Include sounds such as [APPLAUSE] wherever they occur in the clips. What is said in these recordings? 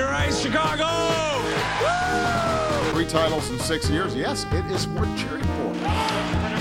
Rice, Chicago! Three titles in six years. Yes, it is worth cheering for.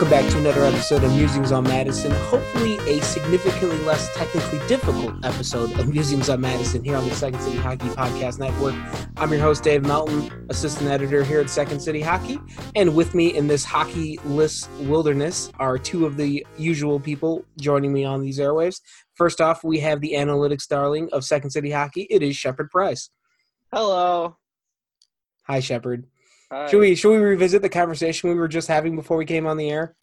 Welcome back to another episode of Musings on Madison. Hopefully, a significantly less technically difficult episode of Musings on Madison here on the Second City Hockey Podcast Network. I'm your host, Dave Melton, assistant editor here at Second City Hockey. And with me in this hockey list wilderness are two of the usual people joining me on these airwaves. First off, we have the analytics darling of Second City Hockey. It is Shepard Price. Hello. Hi, Shepard. Should we should we revisit the conversation we were just having before we came on the air?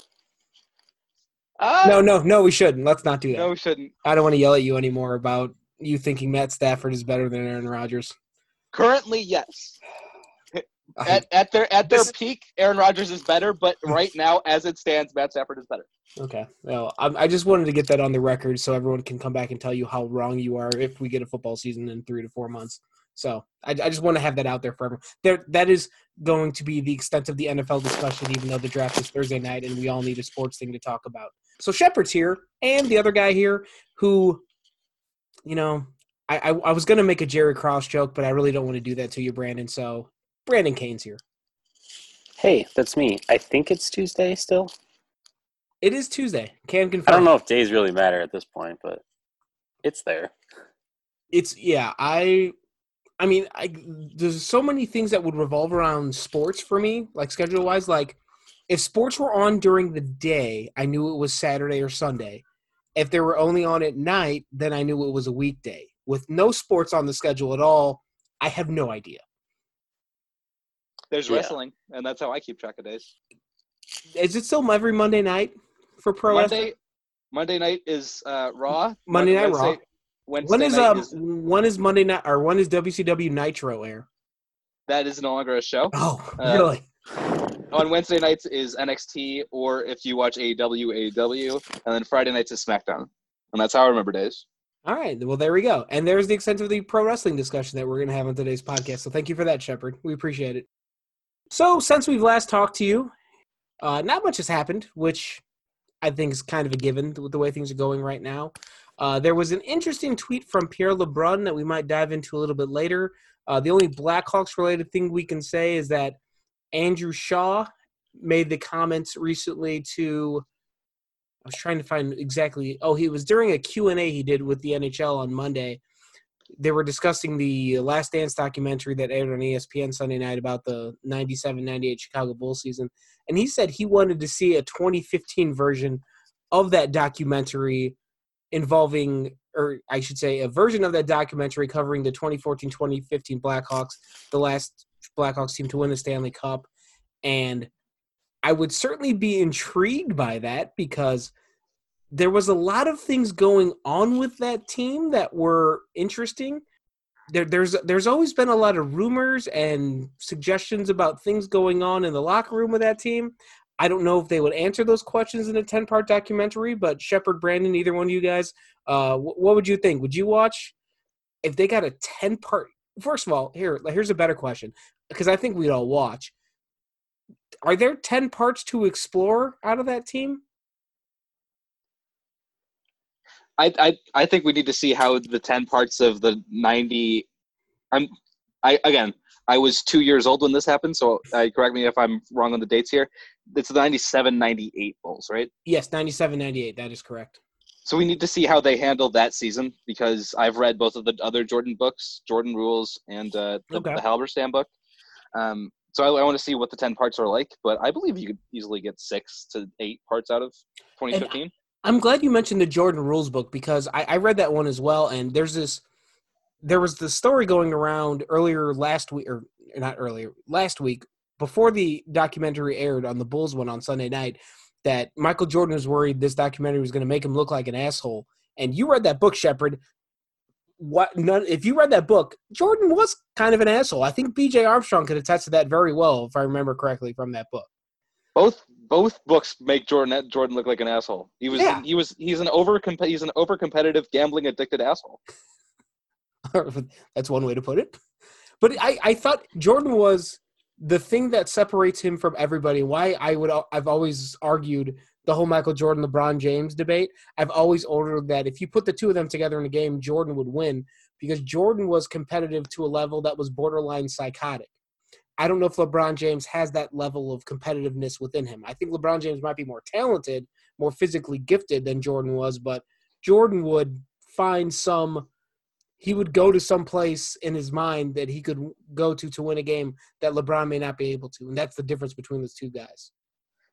Ah! No, no, no, we shouldn't. Let's not do that. No, we shouldn't. I don't want to yell at you anymore about you thinking Matt Stafford is better than Aaron Rodgers. Currently, yes. At, at their at their This- peak, Aaron Rodgers is better, but right now, as it stands, Matt Stafford is better. okay. Well, I, I just wanted to get that on the record so everyone can come back and tell you how wrong you are if we get a football season in three to four months. So I, I just want to have that out there for everyone. There, that is going to be the extent of the NFL discussion, even though the draft is Thursday night and we all need a sports thing to talk about. So Shepard's here, and the other guy here who, you know, I, I, I was going to make a Jerry Krause joke, but I really don't want to do that to you, Brandon. So Brandon Kane's here. Hey, that's me. I think it's Tuesday still. It is Tuesday. Can confirm. I don't know if days really matter at this point, but it's there. It's yeah. I, I mean, I there's so many things that would revolve around sports for me, like schedule wise. Like, if sports were on during the day, I knew it was Saturday or Sunday. If they were only on at night, then I knew it was a weekday. With no sports on the schedule at all, I have no idea. There's Yeah. wrestling, and that's how I keep track of days. Is it still every Monday night for pro wrestling? Monday, Monday night is uh, Raw. Monday Night Wednesday, Raw. Wednesday When is um is, when is Monday night or when is WCW Nitro air? that is no longer a show. Oh, Uh, really? On Wednesday nights is NXT, or if you watch AEW, AEW, and then Friday nights is SmackDown, and that's how I remember days. All right. Well, there we go. And there's the extent of the pro wrestling discussion that we're going to have on today's podcast. So thank you for that, Shepard. We appreciate it. So since we've last talked to you, uh, not much has happened, which I think is kind of a given with the way things are going right now. Uh, there was an interesting tweet from Pierre LeBrun that we might dive into a little bit later. Uh, the only Blackhawks related thing we can say is that Andrew Shaw made the comments recently to I was trying to find exactly oh he was during a Q&A he did with the NHL on Monday. They were discussing the Last Dance documentary that aired on ESPN Sunday night about the 97-98 Chicago Bulls season and he said he wanted to see a 2015 version of that documentary involving or I should say a version of that documentary covering the 2014-2015 Blackhawks, the last Blackhawks team to win the Stanley Cup and I would certainly be intrigued by that because there was a lot of things going on with that team that were interesting. There, there's there's always been a lot of rumors and suggestions about things going on in the locker room with that team. I don't know if they would answer those questions in a ten part documentary, but Shepard, Brandon, either one of you guys, uh, wh- what would you think? Would you watch if they got a ten part? First of all, here here's a better question because I think we'd all watch are there 10 parts to explore out of that team? I, I I think we need to see how the ten parts of the ninety. I'm I again. I was two years old when this happened, so uh, correct me if I'm wrong on the dates here. It's the 97 98 Bulls, right? Yes, 97 98. That is correct. So we need to see how they handle that season because I've read both of the other Jordan books, Jordan Rules, and uh, the, Okay. the Halberstam book. Um, so I, I want to see what the 10 parts are like, but I believe you could easily get six to eight parts out of 2015. I'm glad you mentioned the Jordan Rules book because I, I read that one as well. And there's this, there was the story going around earlier last week, or not earlier, last week, before the documentary aired on the Bulls one on Sunday night, that Michael Jordan was worried this documentary was going to make him look like an asshole. And you read that book, Shepard. What? None, if you read that book, Jordan was kind of an asshole. I think B.J. Armstrong could attest to that very well, if I remember correctly from that book. both both books make Jordan Jordan look like an asshole. He was Yeah. he was he's an over he's an over competitive gambling addicted asshole. [LAUGHS] That's one way to put it. But I, I thought Jordan was the thing that separates him from everybody, why I would I've always argued the whole Michael Jordan LeBron James debate. I've always ordered that if you put the two of them together in a game, Jordan would win because Jordan was competitive to a level that was borderline psychotic. I don't know if LeBron James has that level of competitiveness within him. I think LeBron James might be more talented, more physically gifted than Jordan was, but Jordan would find some he would go to some place in his mind that he could go to to win a game that LeBron may not be able to. And that's the difference between those two guys.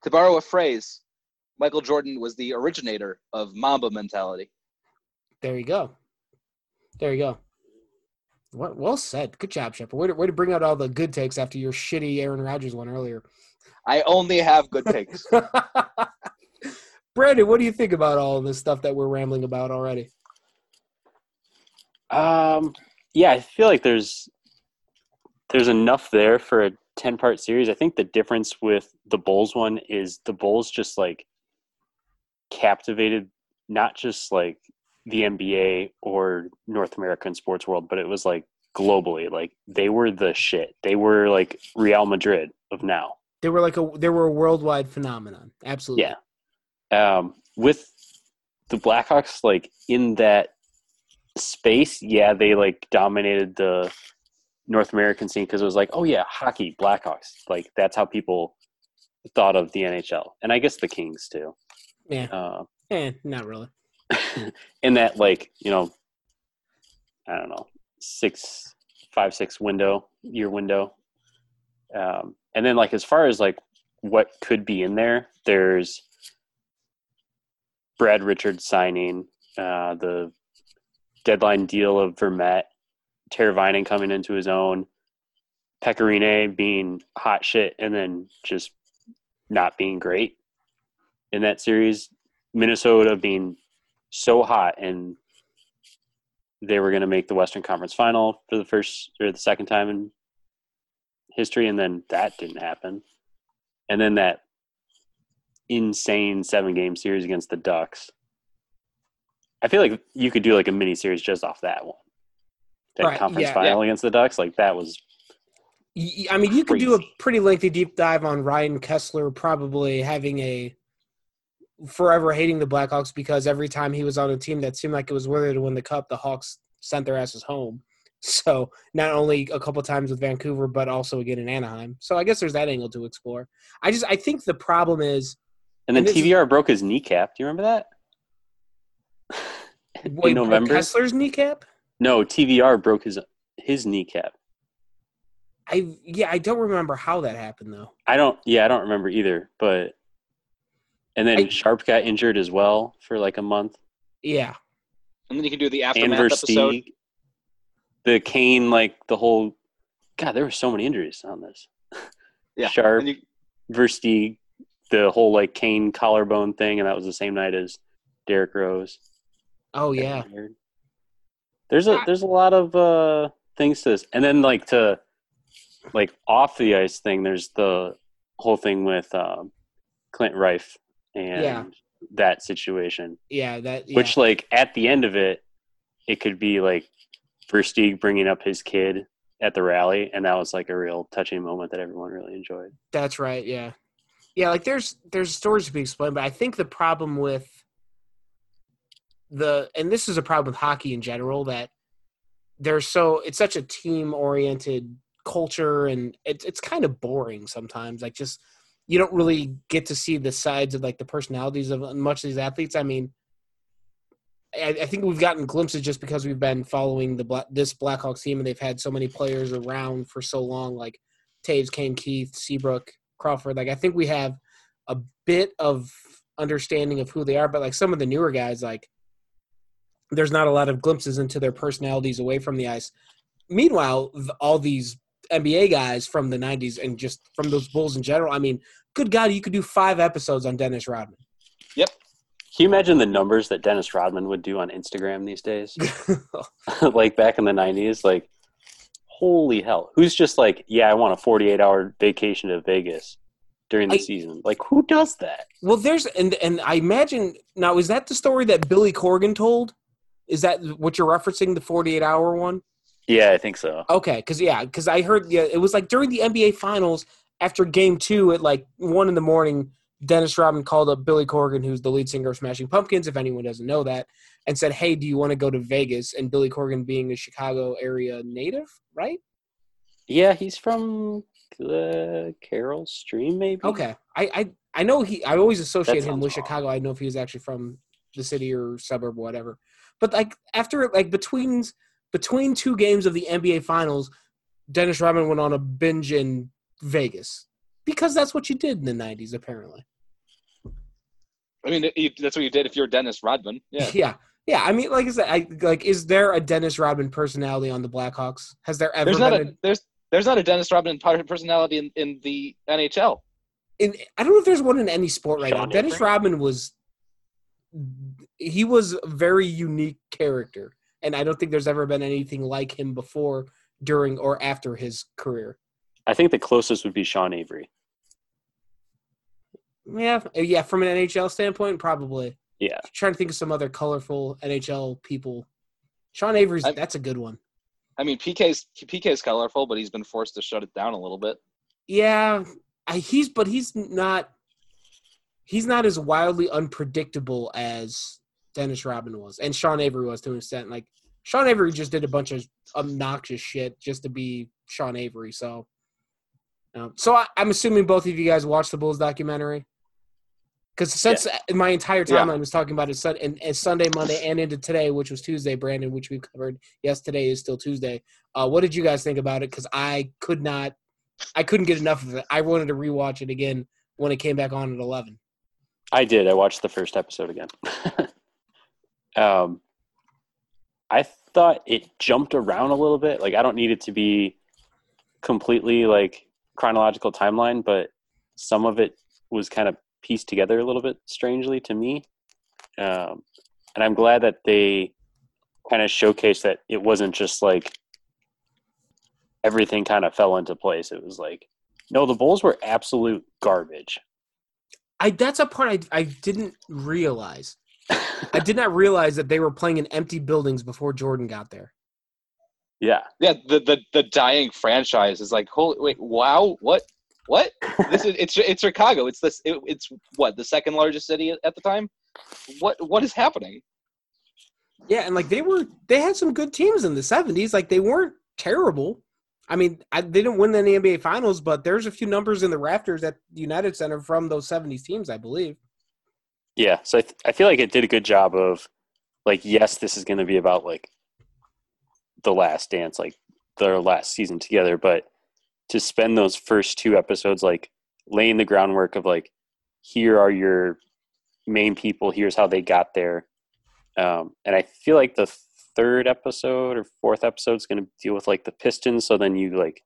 To borrow a phrase, Michael Jordan was the originator of Mamba mentality. There you go. There you go. Well, well said. Good job, Shepard. Way to, way to bring out all the good takes after your shitty Aaron Rodgers one earlier. I only have good takes. [LAUGHS] Brandon, what do you think about all this stuff that we're rambling about already? Um, yeah, I feel like there's there's enough there for a ten part series. I think the difference with the Bulls one is the Bulls just like captivated not just like the NBA or North American sports world, but it was like globally. Like they were the shit. They were like Real Madrid of now. They were like a they were a worldwide phenomenon. Absolutely. Yeah. Um, with the Blackhawks, like in that space, yeah, they like dominated the North American scene because it was like, oh yeah, hockey, Blackhawks. Like that's how people thought of the NHL, and I guess the Kings too. Yeah. Uh, eh, not really. [LAUGHS] in that like you know, I don't know, six, five, six window year window, um, and then like as far as like what could be in there, there's Brad Richards signing, uh, the deadline deal of Vermette, Teravainen coming into his own, Pekka Rinne being hot shit, and then just not being great in that series. Minnesota being so hot and they were going to make the Western Conference final for the first or the second time in history, and then that didn't happen. And then that insane seven game series against the Ducks. I feel like you could do like a mini series just off that one. That right, conference yeah, final yeah. against the Ducks, like that was. I mean, you could do a pretty lengthy deep dive on Ryan Kesler probably having a forever hating the Blackhawks because every time he was on a team that seemed like it was worthy to win the cup, the Hawks sent their asses home. So not only a couple times with Vancouver, but also again in Anaheim. So I guess there's that angle to explore. I just I think the problem is and then and TVR broke his kneecap. Do you remember that? Wait, in November. Kesler's kneecap? No, TVR broke his his kneecap. I yeah, I don't remember how that happened though. I don't. Yeah, I don't remember either. But and then I, Sharp got injured as well for like a month. Yeah. And then you can do the aftermath episode. The Kane, like the whole. God, there were so many injuries on this. [LAUGHS] Yeah. Sharp, you, Versteeg, the whole like Kane collarbone thing, and that was the same night as Derrick Rose. Oh yeah. There's a there's a lot of uh things to this, and then like to like off the ice thing. There's the whole thing with um, Clint Reif and yeah. that situation. Yeah, that yeah. which like at the end of it, it could be like Versteeg bringing up his kid at the rally, and that was like a real touching moment that everyone really enjoyed. That's right. Yeah, yeah. Like there's there's stories to be explained, but I think the problem with the and this is a problem with hockey in general that there's so it's such a team oriented culture and it's it's kind of boring sometimes. Like just you don't really get to see the sides of like the personalities of much of these athletes. I mean, I, I think we've gotten glimpses just because we've been following the this Blackhawks team and they've had so many players around for so long, like Toews, Kane, Keith, Seabrook, Crawford. Like I think we have a bit of understanding of who they are, but like some of the newer guys, like there's not a lot of glimpses into their personalities away from the ice. Meanwhile, all these NBA guys from the 90s and just from those Bulls in general, I mean, good God, you could do five episodes on Dennis Rodman. Yep. Can you imagine the numbers that Dennis Rodman would do on Instagram these days? [LAUGHS] [LAUGHS] like back in the 90s? Like, holy hell. Who's just like, yeah, I want a 48 hour vacation to Vegas during the I, season? Like, who does that? Well, there's, and, and I imagine, now, is that the story that Billy Corgan told? Is that what you're referencing, the 48 hour one? Yeah, I think so. Okay, because yeah, because I heard yeah, it was like during the NBA Finals after Game Two at like one in the morning. Dennis Rodman called up Billy Corgan, who's the lead singer of Smashing Pumpkins, if anyone doesn't know that, and said, "Hey, do you want to go to Vegas?" And Billy Corgan, being a Chicago area native, right? Yeah, he's from uh, Carol Stream, maybe. Okay, I I, I know he. I always associate him with sounds wrong. Chicago. I know if he was actually from the city or suburb, or whatever. But like after like between between two games of the NBA Finals, Dennis Rodman went on a binge in Vegas because that's what you did in the '90s, apparently. I mean, that's what you did if you're Dennis Rodman. Yeah. [LAUGHS] yeah, yeah. I mean, like I said, I like. Is there a Dennis Rodman personality on the Blackhawks? Has there ever There's not been? a there's there's not a Dennis Rodman personality in, in the NHL. in I don't know if there's one in any sport right Sean now. Dennis Rodman was he was a very unique character, and I don't think there's ever been anything like him before, during, or after his career. I think the closest would be Sean Avery. Yeah, yeah. From an NHL standpoint, probably. Yeah. trying to think of some other colorful NHL people. Sean Avery's I'm- that's a good one. I mean, PK's PK's colorful, but he's been forced to shut it down a little bit. Yeah, I, he's but he's not. He's not as wildly unpredictable as Dennis Rodman was, and Sean Avery was to an extent. Like Sean Avery just did a bunch of obnoxious shit just to be Sean Avery. So, um, so I, I'm assuming both of you guys watched the Bulls documentary. Because since my entire Yeah. timeline was talking about it, Sun- and, and Sunday, Monday, and into today, which was Tuesday, Brandon, which we covered. yesterday, is still Tuesday. Uh, what did you guys think about it? Because I could not, I couldn't get enough of it. I wanted to rewatch it again when it came back on at eleven. I did. I watched the first episode again. [LAUGHS] um, I thought it jumped around a little bit. Like I don't need it to be completely like chronological timeline, but some of it was kind of pieced together a little bit strangely to me. Um, and I'm glad that they kind of showcased that it wasn't just like everything kind of fell into place. It was like, no, the Bulls were absolute garbage. I that's a part I I didn't realize. I did not realize that they were playing in empty buildings before Jordan got there. Yeah. Yeah, the the, the dying franchise is like, holy wait, wow, what, what? This is it's it's Chicago. It's this. It, it's what the second largest city at at the time. What what is happening? Yeah, and like they were, they had some good teams in the '70s. Like they weren't terrible. I mean, I, they didn't win any NBA Finals, but there's a few numbers in the rafters at United Center from those '70s teams, I believe. Yeah, so I, th- I feel like it did a good job of, like, yes, this is going to be about like the last dance, like their last season together, but to spend those first two episodes like laying the groundwork of like, here are your main people, here's how they got there, um, and I feel like the third episode or fourth episode is going to deal with like the Pistons, so then you like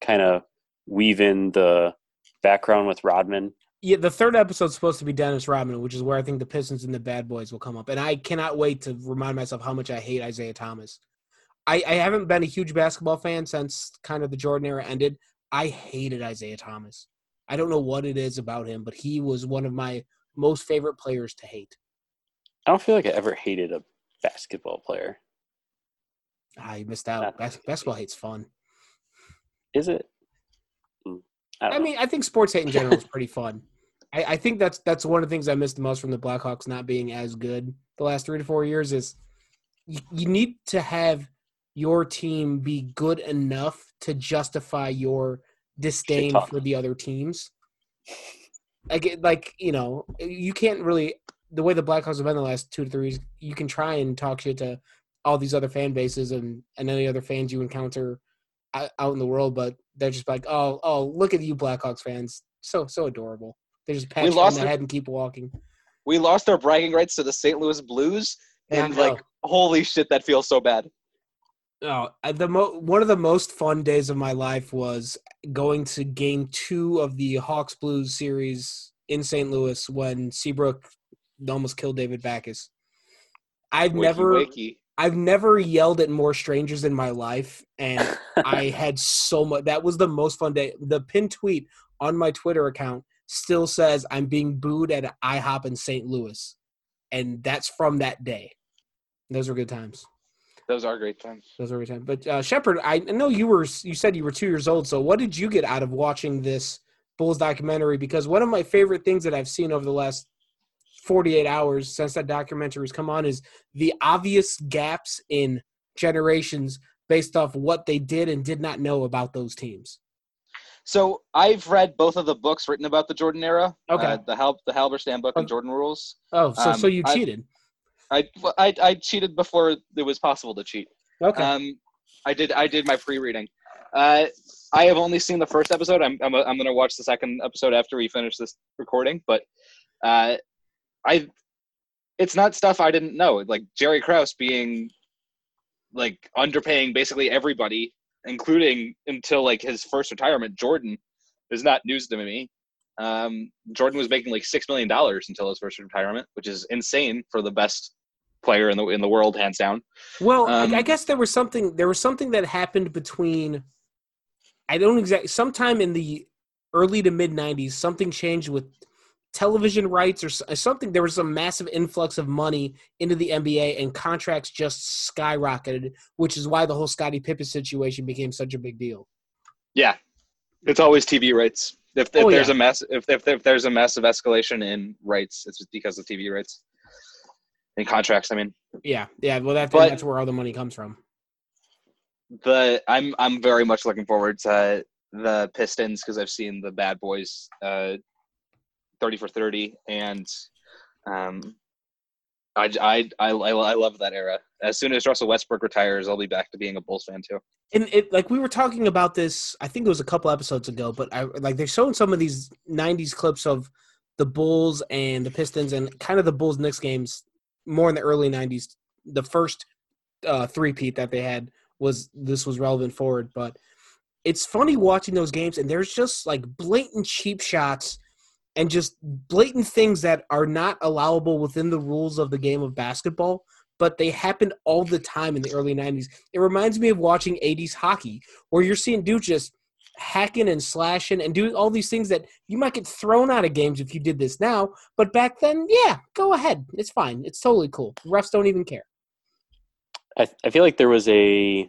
kind of weave in the background with Rodman. Yeah, the third episode's supposed to be Dennis Rodman, which is where I think the Pistons and the Bad Boys will come up. And I cannot wait to remind myself how much I hate Isiah Thomas. I, I haven't been a huge basketball fan since kind of the Jordan era ended. I hated Isiah Thomas. I don't know what it is about him, but he was one of my most favorite players to hate. I don't feel like I ever hated a basketball player. I missed out. Bas- basketball hate's fun. Is it? Mm, I, I mean, I think sports hate in general is pretty fun. I, I think that's that's one of the things I missed the most from the Blackhawks not being as good the last three to four years is you, you need to have your team be good enough to justify your disdain for the other teams. Like, like you know, you can't really the way the Blackhawks have been the last two to three. years, You can try and talk shit to all these other fan bases and and any other fans you encounter out out in the world, but they're just like, oh, oh, look at you Blackhawks fans, so so adorable. They just pat We you on lost the the- head and keep walking. We lost our bragging rights to the St. Louis Blues, and like, holy shit, that feels so bad. Oh, I- the mo- one of the most fun days of my life was going to Game Two of the Hawks Blues series in St. Louis when Seabrook almost killed David Backes. I've Wakey, never, wakey. I've never yelled at more strangers in my life, and [LAUGHS] I had so much. That was the most fun day. The pin tweet on my Twitter account still says I'm being booed at IHOP in St. Louis, and that's from that day. Those were good times. those are great times. Those are every time. But uh, Shepard, I know you were you said you were two years old. So what did you get out of watching this Bulls documentary? Because one of my favorite things that I've seen over the last 48 hours since that documentary has come on is the obvious gaps in generations based off what they did and did not know about those teams. So I've read both of the books written about the Jordan era. Okay. Uh, the help the Halberstam book and. Jordan Rules. Oh, so so Um, you cheated. I, I I cheated before it was possible to cheat. okay. Um, I did I did my pre-reading. Uh, I have only seen the first episode. I'm I'm, I'm gonna watch the second episode after we finish this recording. But uh, I, it's not stuff I didn't know. Like Jerry Krause being like underpaying basically everybody, including until like his first retirement. Jordan is not news to me. Um, Jordan was making like six million dollars until his first retirement, which is insane for the best player in the in the world, hands down. Well, I- Um, I guess there was something. There was something that happened between. I don't exactly. Sometime in the early to mid '90s, something changed with television rights or uh, something. There was a massive influx of money into the NBA, and contracts just skyrocketed, which is why the whole Scottie Pippen situation became such a big deal. Yeah, it's always TV rights. If, if Oh, there's yeah. a mass, if, if if there's a massive escalation in rights, it's just because of TV rights and contracts. I mean, Yeah, yeah. Well, that, But- that's where all the money comes from. the I'm I'm very much looking forward to the Pistons because I've seen the Bad Boys, uh, thirty for thirty, and um, I, I I I love that era. As soon as Russell Westbrook retires, I'll be back to being a Bulls fan too. and it like we were talking about this i think it was a couple episodes ago but i like they're showing some of these 90s clips of the bulls and the pistons and kind of the bulls Knicks games more in the early 90s the first uh three peat that they had was this was relevant forward but it's funny watching those games and there's just like blatant cheap shots and just blatant things that are not allowable within the rules of the game of basketball but they happened all the time in the early 90s it reminds me of watching 80s hockey where you're seeing dudes just hacking and slashing and doing all these things that you might get thrown out of games if you did this now. But back then, yeah, go ahead. It's fine. It's totally cool. Refs don't even care. I, I feel like there was a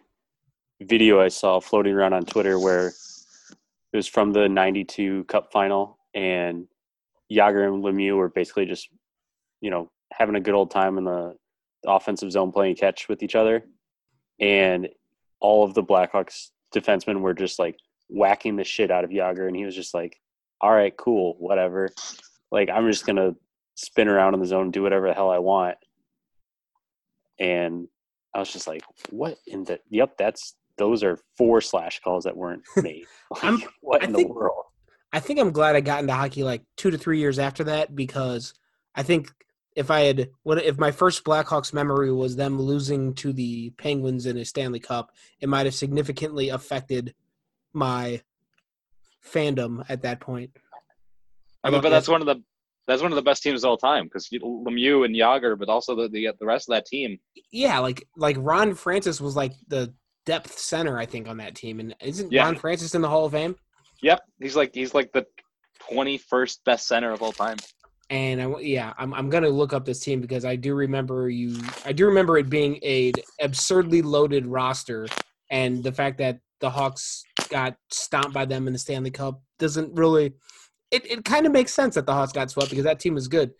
video I saw floating around on Twitter where it was from the 92 Cup final, and Jagr and Lemieux were basically just, you know, having a good old time in the offensive zone playing catch with each other. And all of the Blackhawks defensemen were just like whacking the shit out of Jagr, and he was just like, all right, cool, whatever. Like, I'm just going to spin around in the zone, do whatever the hell I want. And I was just like, what in the yep, that's those are four slash calls that weren't [LAUGHS] made. Like, what I in think- the world? I think I'm glad I got into hockey like two to three years after that because I think if I had what if my first Blackhawks memory was them losing to the Penguins in a Stanley Cup, it might have significantly affected my fandom at that point. I mean, but that's one of the that's one of the best teams of all time because Lemieux and Jagr, but also the, the the rest of that team. yeah, like like Ron Francis was like the depth center, I think, on that team. And isn't Yeah. Ron Francis in the Hall of Fame? Yep, he's like he's like the twenty first best center of all time. And I, yeah, I'm I'm gonna look up this team because I do remember you. I do remember it being a absurdly loaded roster, and the fact that the Hawks got stomped by them in the Stanley Cup doesn't really. It it kind of makes sense that the Hawks got swept because that team is good.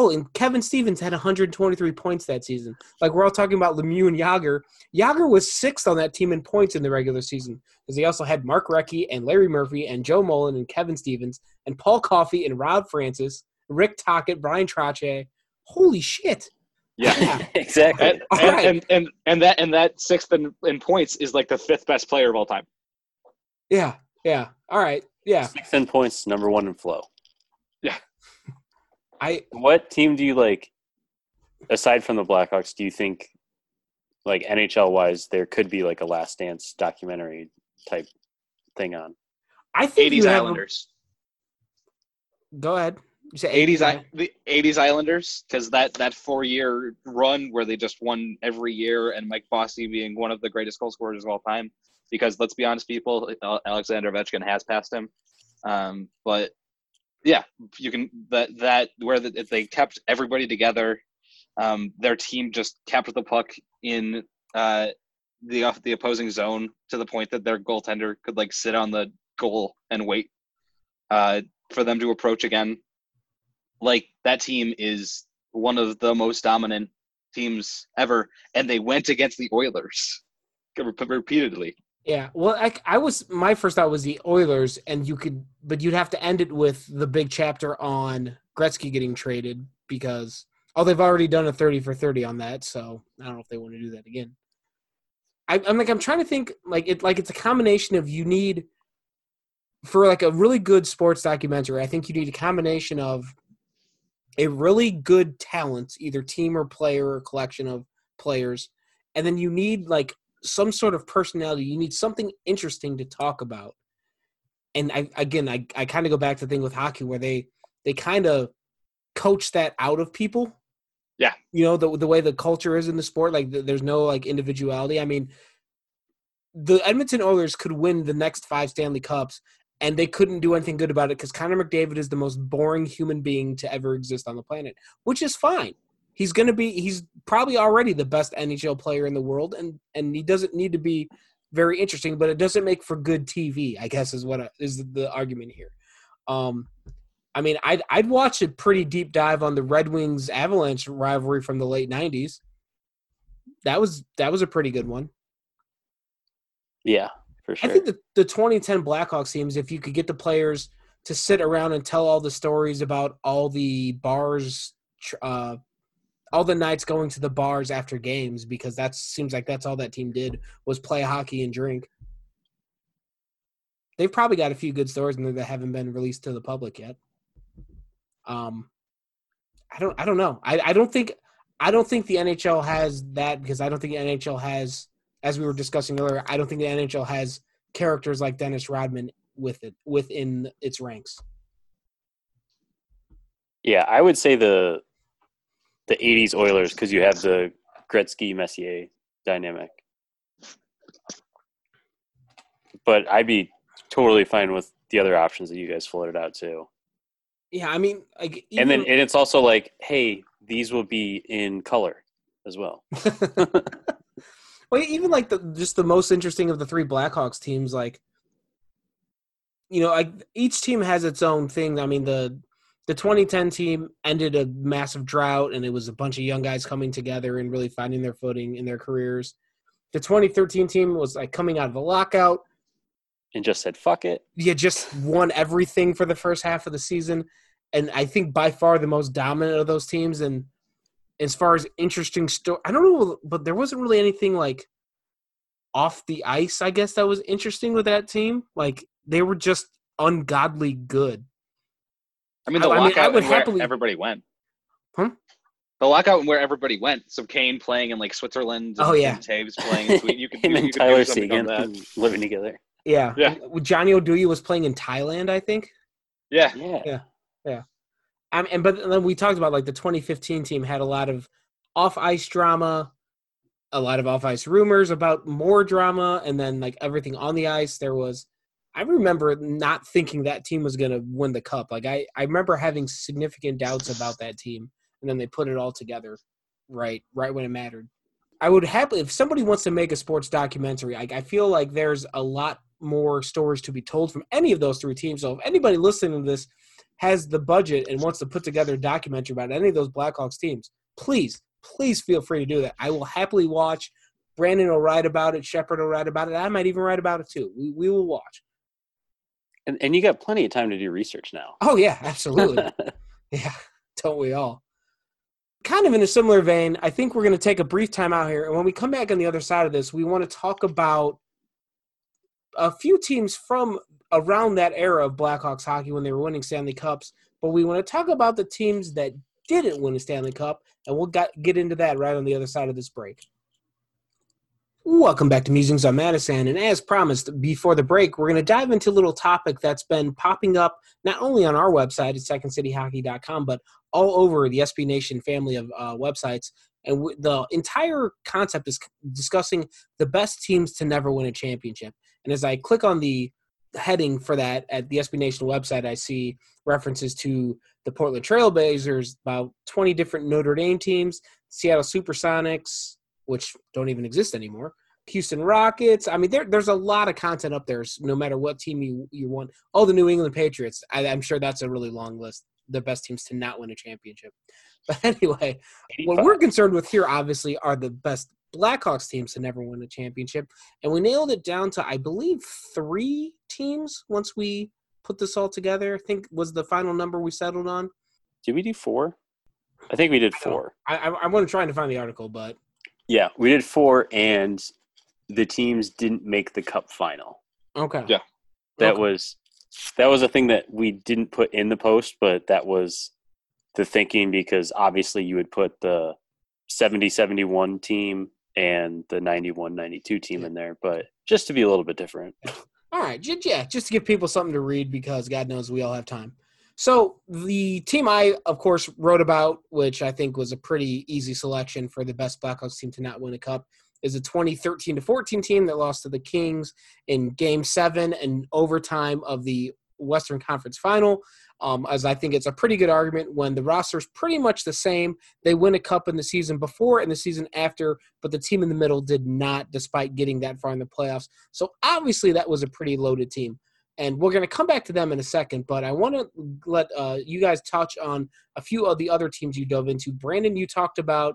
Oh, and Kevin Stevens had 123 points that season. Like we're all talking about Lemieux and Jagr. Jagr was sixth on that team in points in the regular season because he also had Mark Recchi and Larry Murphy and Joe Mullen and Kevin Stevens and Paul Coffey and Rob Francis, Rick Tocchet, Bryan Trottier. Holy shit! Yeah, [LAUGHS] exactly. and, All and, right. and, and and that and that sixth in, in points is like the fifth best player of all time. Yeah, yeah. All right, yeah. Sixth in points, number one in flow. I What team do you like aside from the Blackhawks, do you think like NHL wise there could be like a last dance documentary type thing on? I think Eighties you have a- Islanders. go ahead. You say Eighties, yeah. the eighties Islanders, because that that four year run where they just won every year, and Mike Bossy being one of the greatest goal scorers of all time. Because let's be honest, people, Alexander Ovechkin has passed him. Um, but yeah, you can that that where the, they kept everybody together. Um, their team just kept the puck in uh, the off the opposing zone to the point that their goaltender could like sit on the goal and wait uh, for them to approach again. Like that team is one of the most dominant teams ever, and they went against the Oilers [LAUGHS] repeatedly. Yeah, well, I, I was my first thought was the Oilers, and you could, but you'd have to end it with the big chapter on Gretzky getting traded because oh, they've already done a thirty for thirty on that, so I don't know if they want to do that again. I, I'm like I'm trying to think like it like it's a combination of you need for like a really good sports documentary. I think you need a combination of a really good talent, either team or player or collection of players, and then you need like some sort of personality. You need something interesting to talk about. And I again, I, I kind of go back to the thing with hockey where they they kind of coach that out of people. Yeah, you know the the way the culture is in the sport. Like there's no like individuality. I mean, the Edmonton Oilers could win the next five Stanley Cups, and they couldn't do anything good about it because Connor McDavid is the most boring human being to ever exist on the planet, which is fine. He's going to be he's probably already the best NHL player in the world and and he doesn't need to be very interesting, but it doesn't make for good TV, I guess is what I, is the argument here. Um I mean, I'd I'd watch a pretty deep dive on the Red Wings Avalanche rivalry from the late 90s. That was that was a pretty good one. Yeah, for sure. I think the, the 2010 Blackhawks teams, if you could get the players to sit around and tell all the stories about all the bars uh, all the nights going to the bars after games because that seems like that's all that team did was play hockey and drink. They've probably got a few good stories in there that haven't been released to the public yet. Um, I don't, I don't know. I, I don't think, I don't think the NHL has that because I don't think the NHL has, as we were discussing earlier, I don't think the NHL has characters like Dennis Rodman with it within its ranks. Yeah, I would say the the '80s Oilers because you have the Gretzky Messier dynamic. But I'd be totally fine with the other options that you guys floated out too. Yeah, I mean, like, even, and then and it's also like, hey, these will be in color as well. [LAUGHS] [LAUGHS] well, even like the just the most interesting of the three Blackhawks teams, like, you know, like each team has its own thing. I mean, the the 2010 team ended a massive drought and it was a bunch of young guys coming together and really finding their footing in their careers. The 2013 team was like coming out of the lockout and just said fuck it. Yeah, just won everything for the first half of the season and I think by far the most dominant of those teams and as far as interesting story, I don't know but there wasn't really anything like off the ice, I guess that was interesting with that team. Like they were just ungodly good. I mean, the I, lockout I mean, where happily... everybody went. Huh? The lockout and where everybody went. So Kane playing in like Switzerland. oh yeah. Toews playing in Sweden. You [LAUGHS] could, Him you, and you Tyler Seguin [LAUGHS] living together. Yeah. Yeah. Johnny Oduya was playing in Thailand, I think. Yeah. Yeah. Yeah. Yeah. I mean, and but then we talked about like the 2015 team had a lot of off ice drama, a lot of off ice rumors about more drama, and then like everything on the ice. There was I remember not thinking that team was going to win the cup. Like I, I remember having significant doubts about that team, and then they put it all together, right, right when it mattered. I would happily, if somebody wants to make a sports documentary, I, I feel like there's a lot more stories to be told from any of those three teams. So if anybody listening to this has the budget and wants to put together a documentary about any of those Blackhawks teams, please, please feel free to do that. I will happily watch. Brandon will write about it. Shepard will write about it. I might even write about it too. We, we will watch. And, and you got plenty of time to do research now. Oh yeah, absolutely. [LAUGHS] yeah, don't we all? Kind of in a similar vein, I think we're going to take a brief time out here, and when we come back on the other side of this, we want to talk about a few teams from around that era of Blackhawks hockey when they were winning Stanley Cups. But we want to talk about the teams that didn't win a Stanley Cup, and we'll get into that right on the other side of this break. Welcome back to Musings on Madison. And as promised before the break, we're going to dive into a little topic that's been popping up not only on our website at secondcityhockey.com, but all over the SB Nation family of uh, websites. And w- the entire concept is discussing the best teams to never win a championship. And as I click on the heading for that at the SB Nation website, I see references to the Portland Trailblazers, about 20 different Notre Dame teams, Seattle Supersonics, which don't even exist anymore. Houston Rockets. I mean, there, there's a lot of content up there. No matter what team you you want. Oh, the New England Patriots. I, I'm sure that's a really long list. The best teams to not win a championship. [LAUGHS] But anyway, what we're concerned with here, obviously, are the best Blackhawks teams to never win a championship, and we nailed it down to, I believe, three teams once we put this all together. I think was the final number we settled on. Did we do four? I think we did four. I, I, I want to try to find the article, but Yeah, we did four, and the teams didn't make the cup final. okay. Yeah. That Okay. was that was a thing that we didn't put in the post, but that was the thinking because obviously you would put the 70-71 team and the 91-92 team in there, but just to be a little bit different. All right, yeah, just to give people something to read because God knows we all have time. So the team I, of course, wrote about, which I think was a pretty easy selection for the best Blackhawks team to not win a cup, is a 2013 to 14 team that lost to the Kings in Game Seven and overtime of the Western Conference Final. Um, as I think it's a pretty good argument when the roster's pretty much the same. They win a cup in the season before and the season after, but the team in the middle did not, despite getting that far in the playoffs. So obviously that was a pretty loaded team. And we're going to come back to them in a second, but I want to let uh, you guys touch on a few of the other teams you dove into. Brandon, you talked about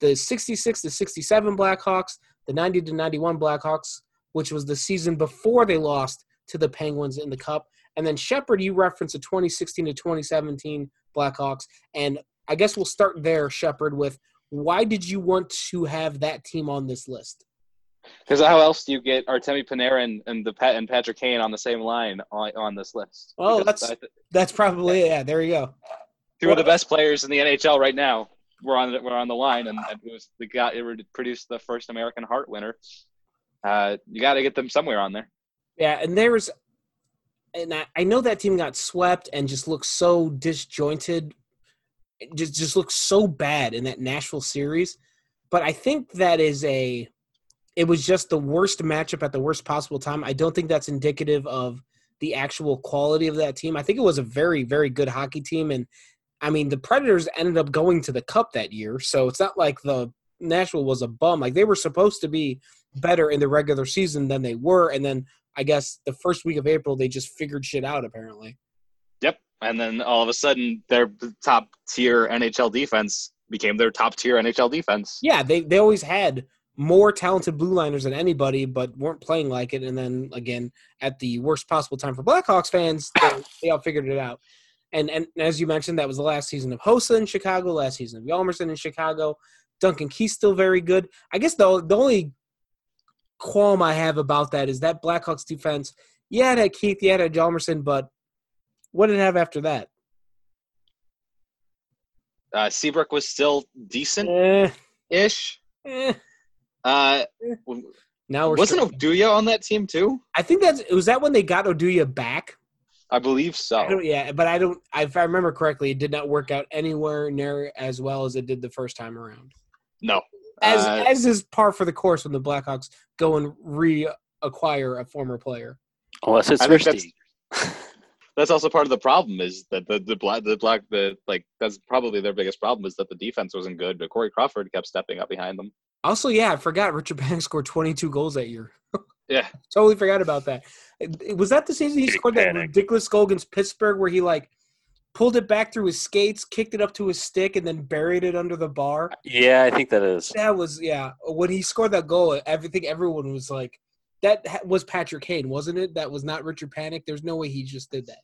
the 66 to 67 Blackhawks, the 90 to 91 Blackhawks, which was the season before they lost to the Penguins in the Cup. And then Shepard, you referenced the 2016 to 2017 Blackhawks. And I guess we'll start there, Shepard, with why did you want to have that team on this list? Because how else do you get Artemi Panarin and, the Pat and Patrick Kane on the same line on, on this list? Oh, Because that's- th- That's probably it. Yeah, there you go. two of the best players in the NHL right now were on the, were on the line, and, and it was the guy it produced the first American Hart winner. Uh, you got to get them somewhere on there. Yeah, and there's, and I, I know that team got swept and just looks so disjointed, it just just looks so bad in that Nashville series. But I think that is a, it was just the worst matchup at the worst possible time. I don't think that's indicative of the actual quality of that team. I think it was a very very good hockey team, and I mean the Predators ended up going to the Cup that year, so it's not like the Nashville was a bum. Like they were supposed to be better in the regular season than they were, and then I guess the first week of April they just figured shit out apparently. Yep. And then all of a sudden, their top tier NHL defense became their top tier NHL defense. Yeah, they they always had more talented blue liners than anybody, but weren't playing like it. And then again, at the worst possible time for Blackhawks fans, they, they all figured it out. And and as you mentioned, that was the last season of Hossa in Chicago, last season of Hjalmarsson in Chicago. Duncan Keith's still very good. I guess the the only qualm I have about that is that Blackhawks defense. Yeah, it had Keith, yeah, it had Hjalmarsson, but what did it have after that? Uh, Seabrook was still decent Eh, ish. eh. Uh, Now we're wasn't str- Oduya on that team too? I think that's was that when they got Oduya back. I believe so. don't, yeah, but I don't. If I remember correctly, it did not work out anywhere near as well as it did the first time around. No. As Uh, as is par for the course when the Blackhawks go and reacquire a former player. Unless it's I think that's- that's also part of the problem is that the the black the black the like that's probably their biggest problem is that the defense wasn't good, but Corey Crawford kept stepping up behind them. Also, yeah, I forgot Richard [LAUGHS] Bank scored 22 goals that year. [LAUGHS] Yeah. Totally forgot about that. It- it- Was that the season he Big scored that panic. ridiculous goal against Pittsburgh where he like pulled it back through his skates, kicked it up to his stick, and then buried it under the bar? Yeah, I think that is. That was yeah. When he scored that goal, I think everyone was like, "That was Patrick Kane, wasn't it? That was not Richard Panik. There's no way he just did that."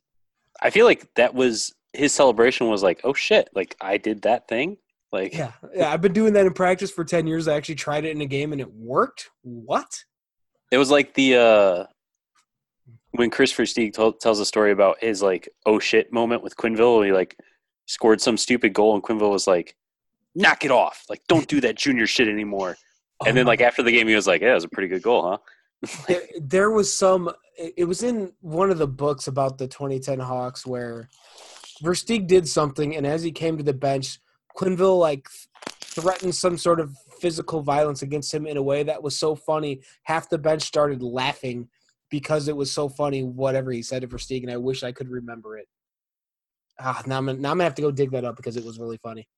I feel like that was his celebration was like, oh shit, like I did that thing. Like Yeah, yeah. I've been doing that in practice for ten years. I actually tried it in a game and it worked. What? it was like the uh when Chris Versteeg told, tells a story about his like oh shit moment with Quenneville, where he like scored some stupid goal and Quenneville was like, knock it off, like don't do that junior shit anymore. And then Oh, like after the game, he was like, yeah, it was a pretty good goal, huh? [LAUGHS] there, there was some it it was in one of the books about the 2010 hawks where versteeg did something and as he came to the bench quenneville like threatened some sort of physical violence against him in a way that was so funny half the bench started laughing because it was so funny whatever he said to versteeg and i wish i could remember it ah now i'm, gonna- now I'm gonna have to go dig that up because it was really funny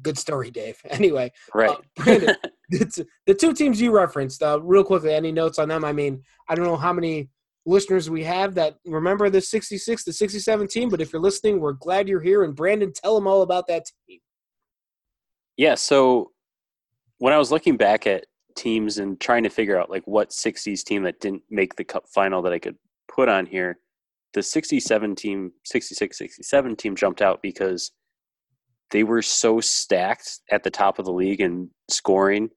good story dave [LAUGHS] anyway Right. uh, Brandon, [LAUGHS] the, two teams you referenced, uh, real quickly, any notes on them? I mean, I don't know how many listeners we have that remember the 66 to 67 team, but if you're listening, we're glad you're here. And Brandon, tell them all about that team. Yeah. So when I was looking back at teams and trying to figure out like what 60s team that didn't make the cup final that I could put on here, the 67 team, 66 67 team jumped out because they were so stacked at the top of the league in scoring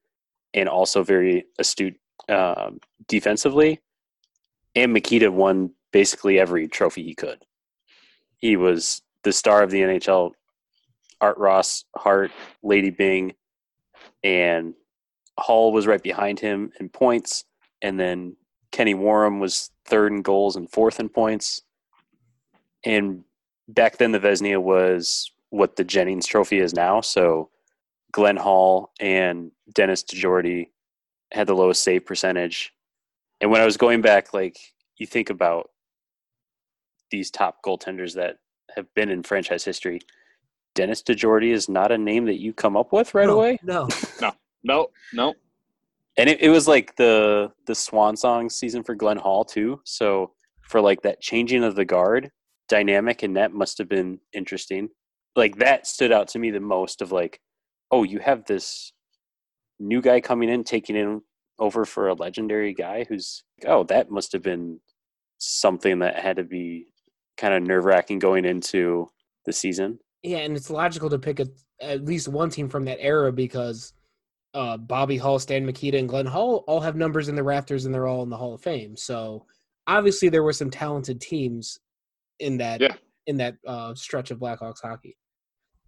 and also very astute um, defensively. And Mikita won basically every trophy he could. He was the star of the NHL. Art Ross, Hart, Lady Byng, and Hall was right behind him in points. And then Kenny Wharram was third in goals and fourth in points. And back then, the Vezina was what the Jennings Trophy is now. So Glenn Hall and Dennis DeJordy had the lowest save percentage. And when I was going back, like you think about these top goaltenders that have been in franchise history, Dennis DeJordy is not a name that you come up with right no, away. No. [LAUGHS] No, no. No. And it, it was like the the swan song season for Glenn Hall too. So for like that changing of the guard dynamic and that must have been interesting. Like that stood out to me the most of like, oh, you have this new guy coming in, taking in over for a legendary guy who's oh, that must have been something that had to be kind of nerve wracking going into the season. Yeah, and it's logical to pick a, at least one team from that era because uh, Bobby Hull, Stan Mikita, and Glenn Hall all have numbers in the rafters and they're all in the Hall of Fame. So obviously there were some talented teams in that Yeah. in that uh, stretch of Blackhawks hockey.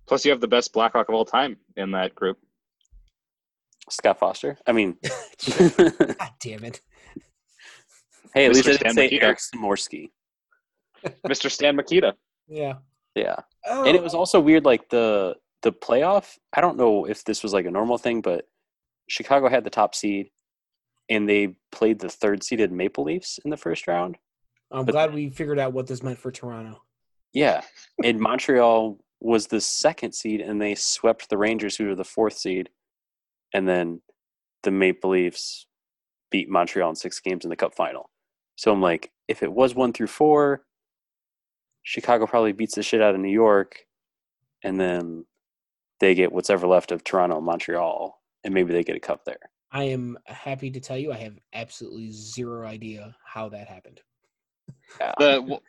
Plus, you have the best Blackhawk of all time in that group. Scott Foster. I mean, [LAUGHS] [LAUGHS] God damn it! hey, at Mr. least I didn't say Mikita. Eric Samorsky. Mr. Stan Mikita. Yeah. Yeah. Oh, and it was oh. also weird like the the playoff i don't know if this was like a normal thing but chicago had the top seed and they played the third seeded maple leafs in the first round I'm but- glad we figured out what this meant for Toronto. yeah and montreal was the second seed and they swept the rangers who were the fourth seed and then the maple leafs beat montreal in six games in the cup final so i'm like if it was one through four chicago probably beats the shit out of new york and then they get what's ever left of Toronto and Montreal, and maybe they get a cup there. I am happy to tell you I have absolutely zero idea how that happened. Yeah. The, w-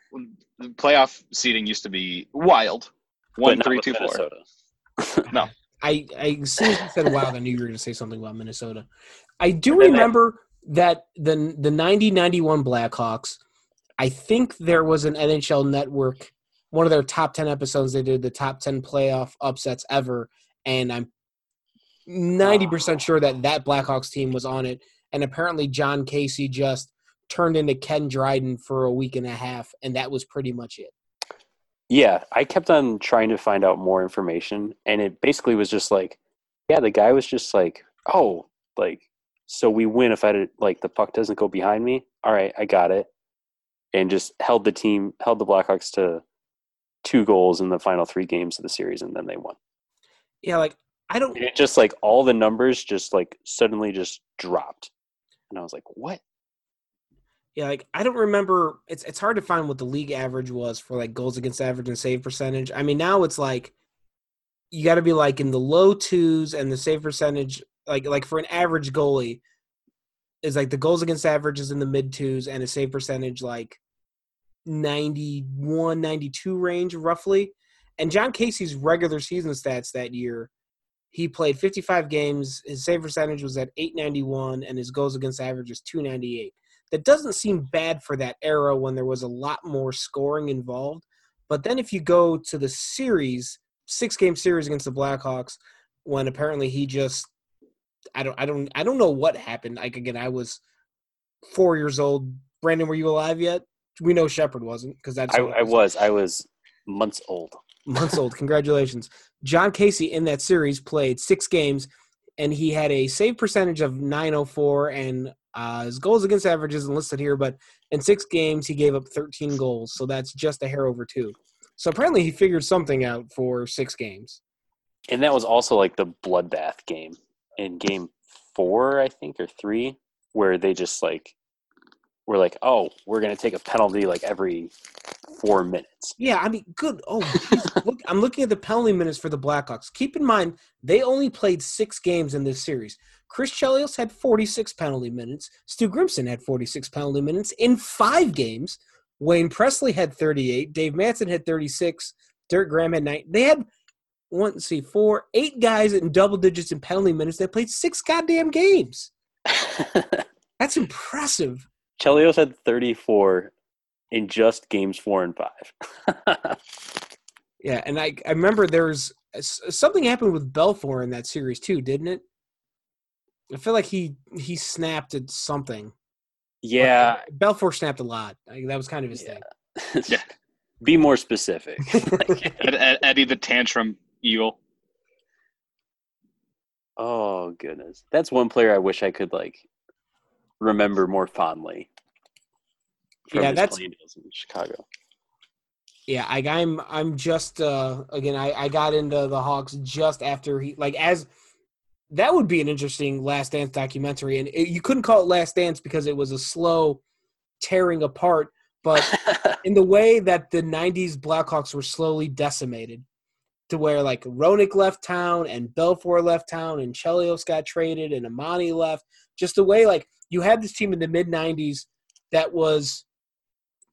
the playoff seating used to be wild. But One, not three, with two, four. Minnesota. [LAUGHS] I, I as soon as you said wild, I knew you were going to say something about Minnesota. I do But then that- remember that the the 90 91 Blackhawks, I think there was an NHL network, one of their top 10 episodes, they did the top 10 playoff upsets ever. And I'm 90% sure that that Blackhawks team was on it. And apparently, Jon Casey just turned into Ken Dryden for a week and a half. And that was pretty much it. Yeah, I kept on trying to find out more information, and it basically was just like, yeah, the guy was just like, oh, like, so we win if I did, like the puck doesn't go behind me. All right, I got it, and just held the team, held the Blackhawks to two goals in the final three games of the series, and then they won. Yeah, like, I don't. And it just like all the numbers just like suddenly just dropped, and I was like, what? Yeah, like I don't remember. It's it's hard to find what the league average was for like goals against average and save percentage. I mean, now it's like you got to be like in the low twos and the save percentage. Like like for an average goalie, is like the goals against average is in the mid twos and a save percentage like 91, 92 range roughly. And Jon Casey's regular season stats that year, he played 55 games. His save percentage was at 891, and his goals against average is 298 that doesn't seem bad for that era when there was a lot more scoring involved. But then if you go to the series, six game series against the Blackhawks, when apparently he just I don't I don't I don't know what happened. Like again, I was four years old. Brandon, were you alive yet? We know Shepard wasn't because that's I, I was, I was months old. months old. [LAUGHS] Congratulations. Jon Casey in that series played six games and he had a save percentage of 904 and uh, his goals against average isn't listed here, but in six games he gave up 13 goals, so that's just a hair over two. So apparently he figured something out for six games. And that was also like the bloodbath game in game four, I think, or three, where they just like were like, oh, we're gonna take a penalty like every four minutes. Yeah, I mean, good. Oh, look, I'm looking at the penalty minutes for the Blackhawks. Keep in mind, they only played six games in this series. Chris Chelios had 46 penalty minutes. Stu Grimson had 46 penalty minutes in five games. Wayne Presley had 38. Dave Manson had 36. Dirk Graham had nine. They had one, let's see, four, eight guys in double digits in penalty minutes that played six goddamn games. [LAUGHS] That's impressive. Chelios had 34 in just games four and five. [LAUGHS] Yeah, and I I remember there's something happened with Belfour in that series too, didn't it? I feel like he he snapped at something. yeah. Uh, Belfour snapped a lot. Like, that was kind of his thing. Yeah. [LAUGHS] Be more specific. Ed, Ed, Eddie the tantrum eagle. oh goodness, that's one player I wish I could like remember more fondly. from Yeah, that's- days in Chicago. Yeah, I, I'm I'm just uh again I I got into the Hawks just after he like as that would be an interesting Last Dance documentary, and it, you couldn't call it Last Dance because it was a slow tearing apart, but [LAUGHS] in the way that the '90s Blackhawks were slowly decimated, to where like Roenick left town and Belfour left town and Chelios got traded and Amonte left. Just the way like you had this team in the mid '90s that was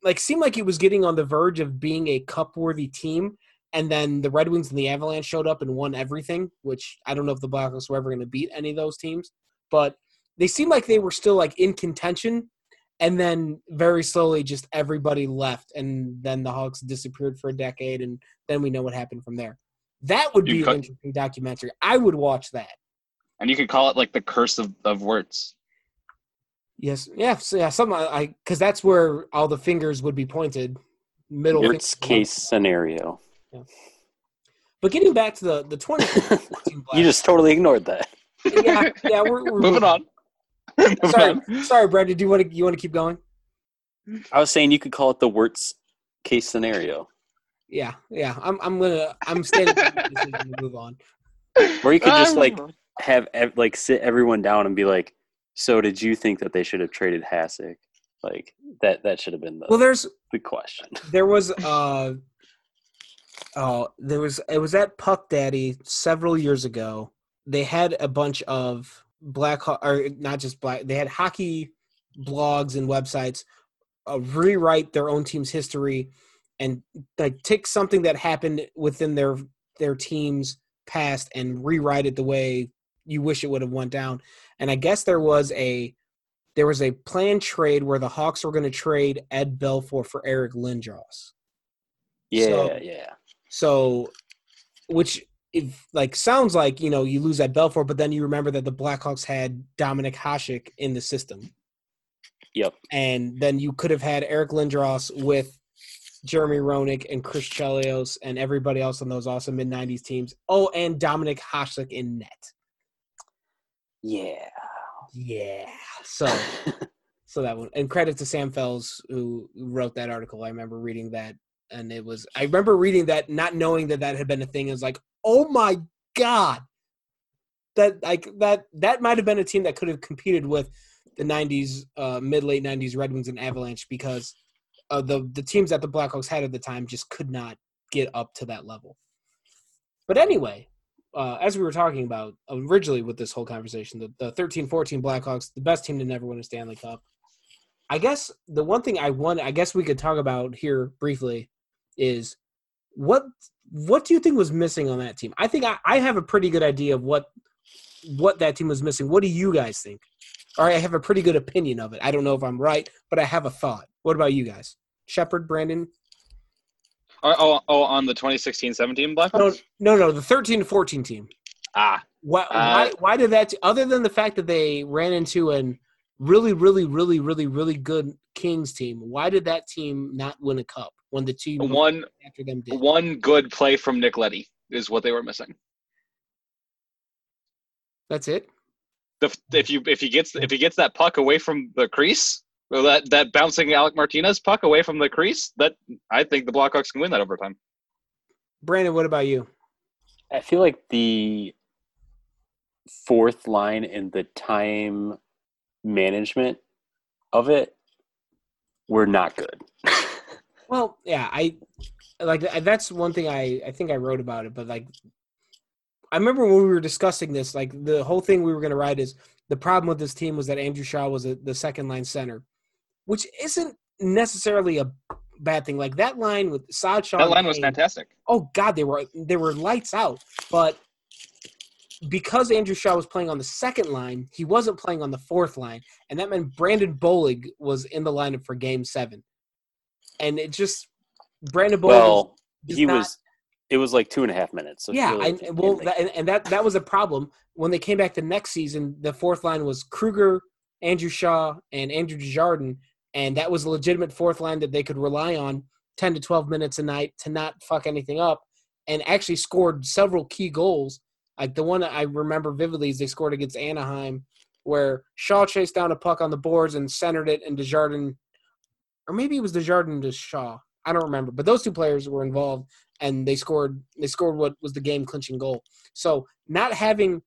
like seemed like it was getting on the verge of being a cup worthy team. And then the Red Wings and the Avalanche showed up and won everything, which I don't know if the Blackhawks were ever going to beat any of those teams, but they seemed like they were still like in contention. And then very slowly, just everybody left, and then the Hawks disappeared for a decade, and then we know what happened from there. That would You be cut- an interesting documentary. I would watch that. And you could call it like the curse of, of words. Yes, yeah, so yeah. Some uh, I because that's where all the fingers would be pointed. Middle. Worst finger- case scenario. Yeah. But getting back to the the twenty, [LAUGHS] You just totally ignored that. yeah yeah we're, we're Moving on. [LAUGHS] Moving Sorry, on. sorry, Brandon. Do you want to you want to keep going? I was saying you could call it the worst case scenario, Yeah, yeah. I'm I'm gonna I'm standing by my decision to move on. [LAUGHS] or you could just like have like sit everyone down and be like, "So did you think that they should have traded Hasek?" Like that. That should have been the Well, there's the question. [LAUGHS] there was uh oh there was it was at Puck Daddy several years ago. They had a bunch of black or not just black. They had hockey blogs and websites uh, rewrite their own team's history and like take something that happened within their their team's past and rewrite it the way you wish it would have went down. And I guess there was a there was a planned trade where the Hawks were going to trade Ed Belfour for Eric Lindros. Yeah, So- yeah. So, which if like sounds like you know you lose at Belfour, but then you remember that the Blackhawks had Dominik Hasek in the system, Yep. and then you could have had Eric Lindros with Jeremy Roenick and Chris Chelios and everybody else on those awesome mid '90s teams. Oh, and Dominik Hasek in net. Yeah. Yeah. So, [LAUGHS] so that one. And credit to Sam Fels who wrote that article. I remember reading that, and it was. I remember reading that, not knowing that that had been a thing. It was like, oh my god, that like that that might have been a team that could have competed with the '90s, uh, mid late '90s Red Wings and Avalanche because uh, the the teams that the Blackhawks had at the time just could not get up to that level. But anyway, uh, as we were talking about originally with this whole conversation, the, the 13 14 Blackhawks, the best team to never win a Stanley Cup. I guess the one thing I want, I guess we could talk about here briefly is what what do you think was missing on that team? I think I, I have a pretty good idea of what what that team was missing. What do you guys think? Or I have a pretty good opinion of it. I don't know if I'm right, but I have a thought. What about you guys? Shepard, Brandon? Oh, oh, oh, on the 2016-17 No, Blackhawks? no, no, the 13 14 team. Ah, Why, Uh, why, why did that? Other than the fact that they ran into an really, really, really, really, really good Kings team, why did that team not win a cup when the team one after them did? one good play from Nick Leddy is what they were missing. That's it. The, if you if he gets if he gets that puck away from the crease, or that that bouncing Alec Martinez puck away from the crease, that I think the Blackhawks can win that overtime. Brandon, what about you? I feel like the fourth line and the time management of it were not good. Well, yeah, I like that's one thing I I think I wrote about it, but like I remember when we were discussing this, like the whole thing we were going to write is the problem with this team was that Andrew Shaw was a, the second line center, which isn't necessarily a bad thing. Like that line with Saad Shaw, That and line was Kane- fantastic. oh god they were they were lights out but because andrew shaw was playing on the second line he wasn't playing on the fourth line and that meant brandon bollig was in the lineup for game seven and it just brandon bollig well, he not- was. It was like two and a half minutes. So yeah really and well that, and, and that that was a problem. When they came back the next season the fourth line was kruger andrew shaw and andrew Desjardins, and that was a legitimate fourth line that they could rely on 10 to 12 minutes a night to not fuck anything up and actually scored several key goals. Like the one i remember vividly is they scored against anaheim where shaw chased down a puck on the boards and centered it and Desjardins, or maybe it was Desjardins to shaw. I don't remember but those two players were involved and they scored they scored what was the game clinching goal so not having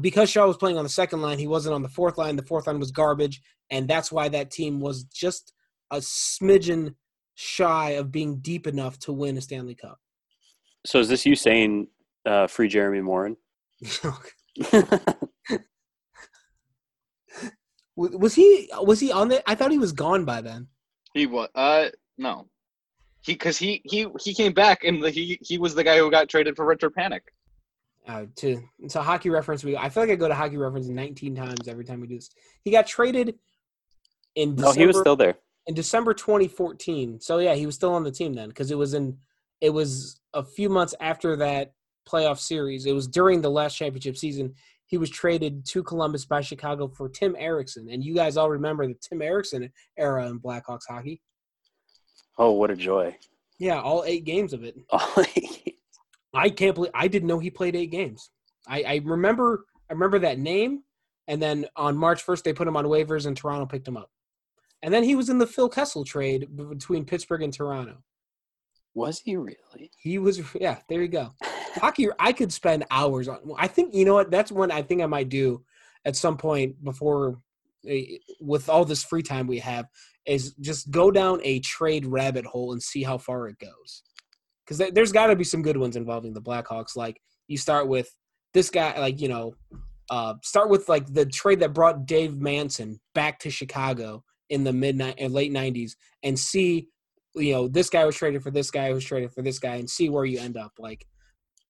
because Shaw was playing on the second line, he wasn't on the fourth line. The fourth line was garbage, and that's why that team was just a smidgen shy of being deep enough to win a Stanley Cup. so is this you saying uh, free Jeremy Morin? [LAUGHS] [LAUGHS] was he was he on the? I thought he was gone by then. He was uh no. He because he he he came back and the, he he was the guy who got traded for Richard Panik. Uh, to to hockey reference, we I feel like I go to hockey reference 19 times every time we do this. He got traded in no, he was still there. in December 2014. So yeah, he was still on the team then because it was in it was a few months after that playoff series. It was during the last championship season. He was traded to Columbus by Chicago for Tim Erixon, and you guys all remember the Tim Erixon era in Blackhawks hockey. Oh, what a joy! Yeah, all eight games of it. [LAUGHS] I can't believe I didn't know he played eight games. I, I remember I remember that name, and then on March first they put him on waivers and Toronto picked him up, and then he was in the Phil Kessel trade between Pittsburgh and Toronto. was he really? He was yeah. There you go. [LAUGHS] Hockey. I could spend hours on. I think you know what. That's one I think I might do at some point before, with all this free time we have, is just go down a trade rabbit hole and see how far it goes. Because there's got to be some good ones involving the Blackhawks. Like you start with this guy, like you know, uh, start with like the trade that brought Dave Manson back to Chicago in the mid and late '90s, and see you know, this guy was traded for this guy was traded for this guy and see where you end up. Like,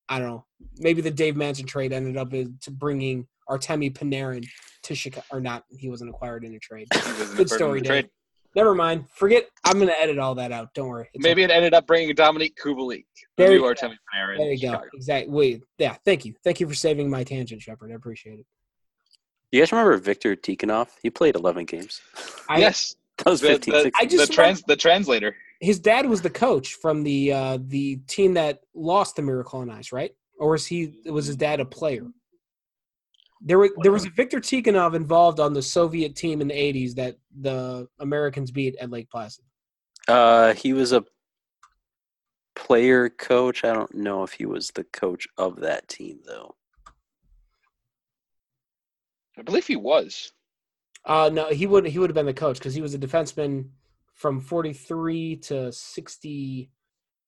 I don't know. Maybe the Dave Manson trade ended up to bringing Artemi Panarin to Chicago, or not. He wasn't acquired in a trade. He was in Good story, trade. Dave. Never mind. Forget. I'm gonna edit all that out. Don't worry. It's Maybe it ended up bringing Dominik Kubalik. There There you are, go. Artemi Panarin. There in you go. Chicago. Exactly. Wait. Yeah. Thank you. Thank you for saving my tangent, Shepard. I appreciate it. You guys remember Victor Tikhonov? He played 11 games. I, yes, [LAUGHS] That was the, 15, the, 16. I just the trans the translator. His dad was the coach from the uh, the team that lost the Miracle on Ice, right? Or was he? Was his dad a player? There was there was a Victor Tikhonov involved on the Soviet team in the '80s that the Americans beat at Lake Placid. Uh, he was a player coach. I don't know if he was the coach of that team though. I believe he was. Uh, no, he would he would have been the coach because he was a defenseman from 43 to 60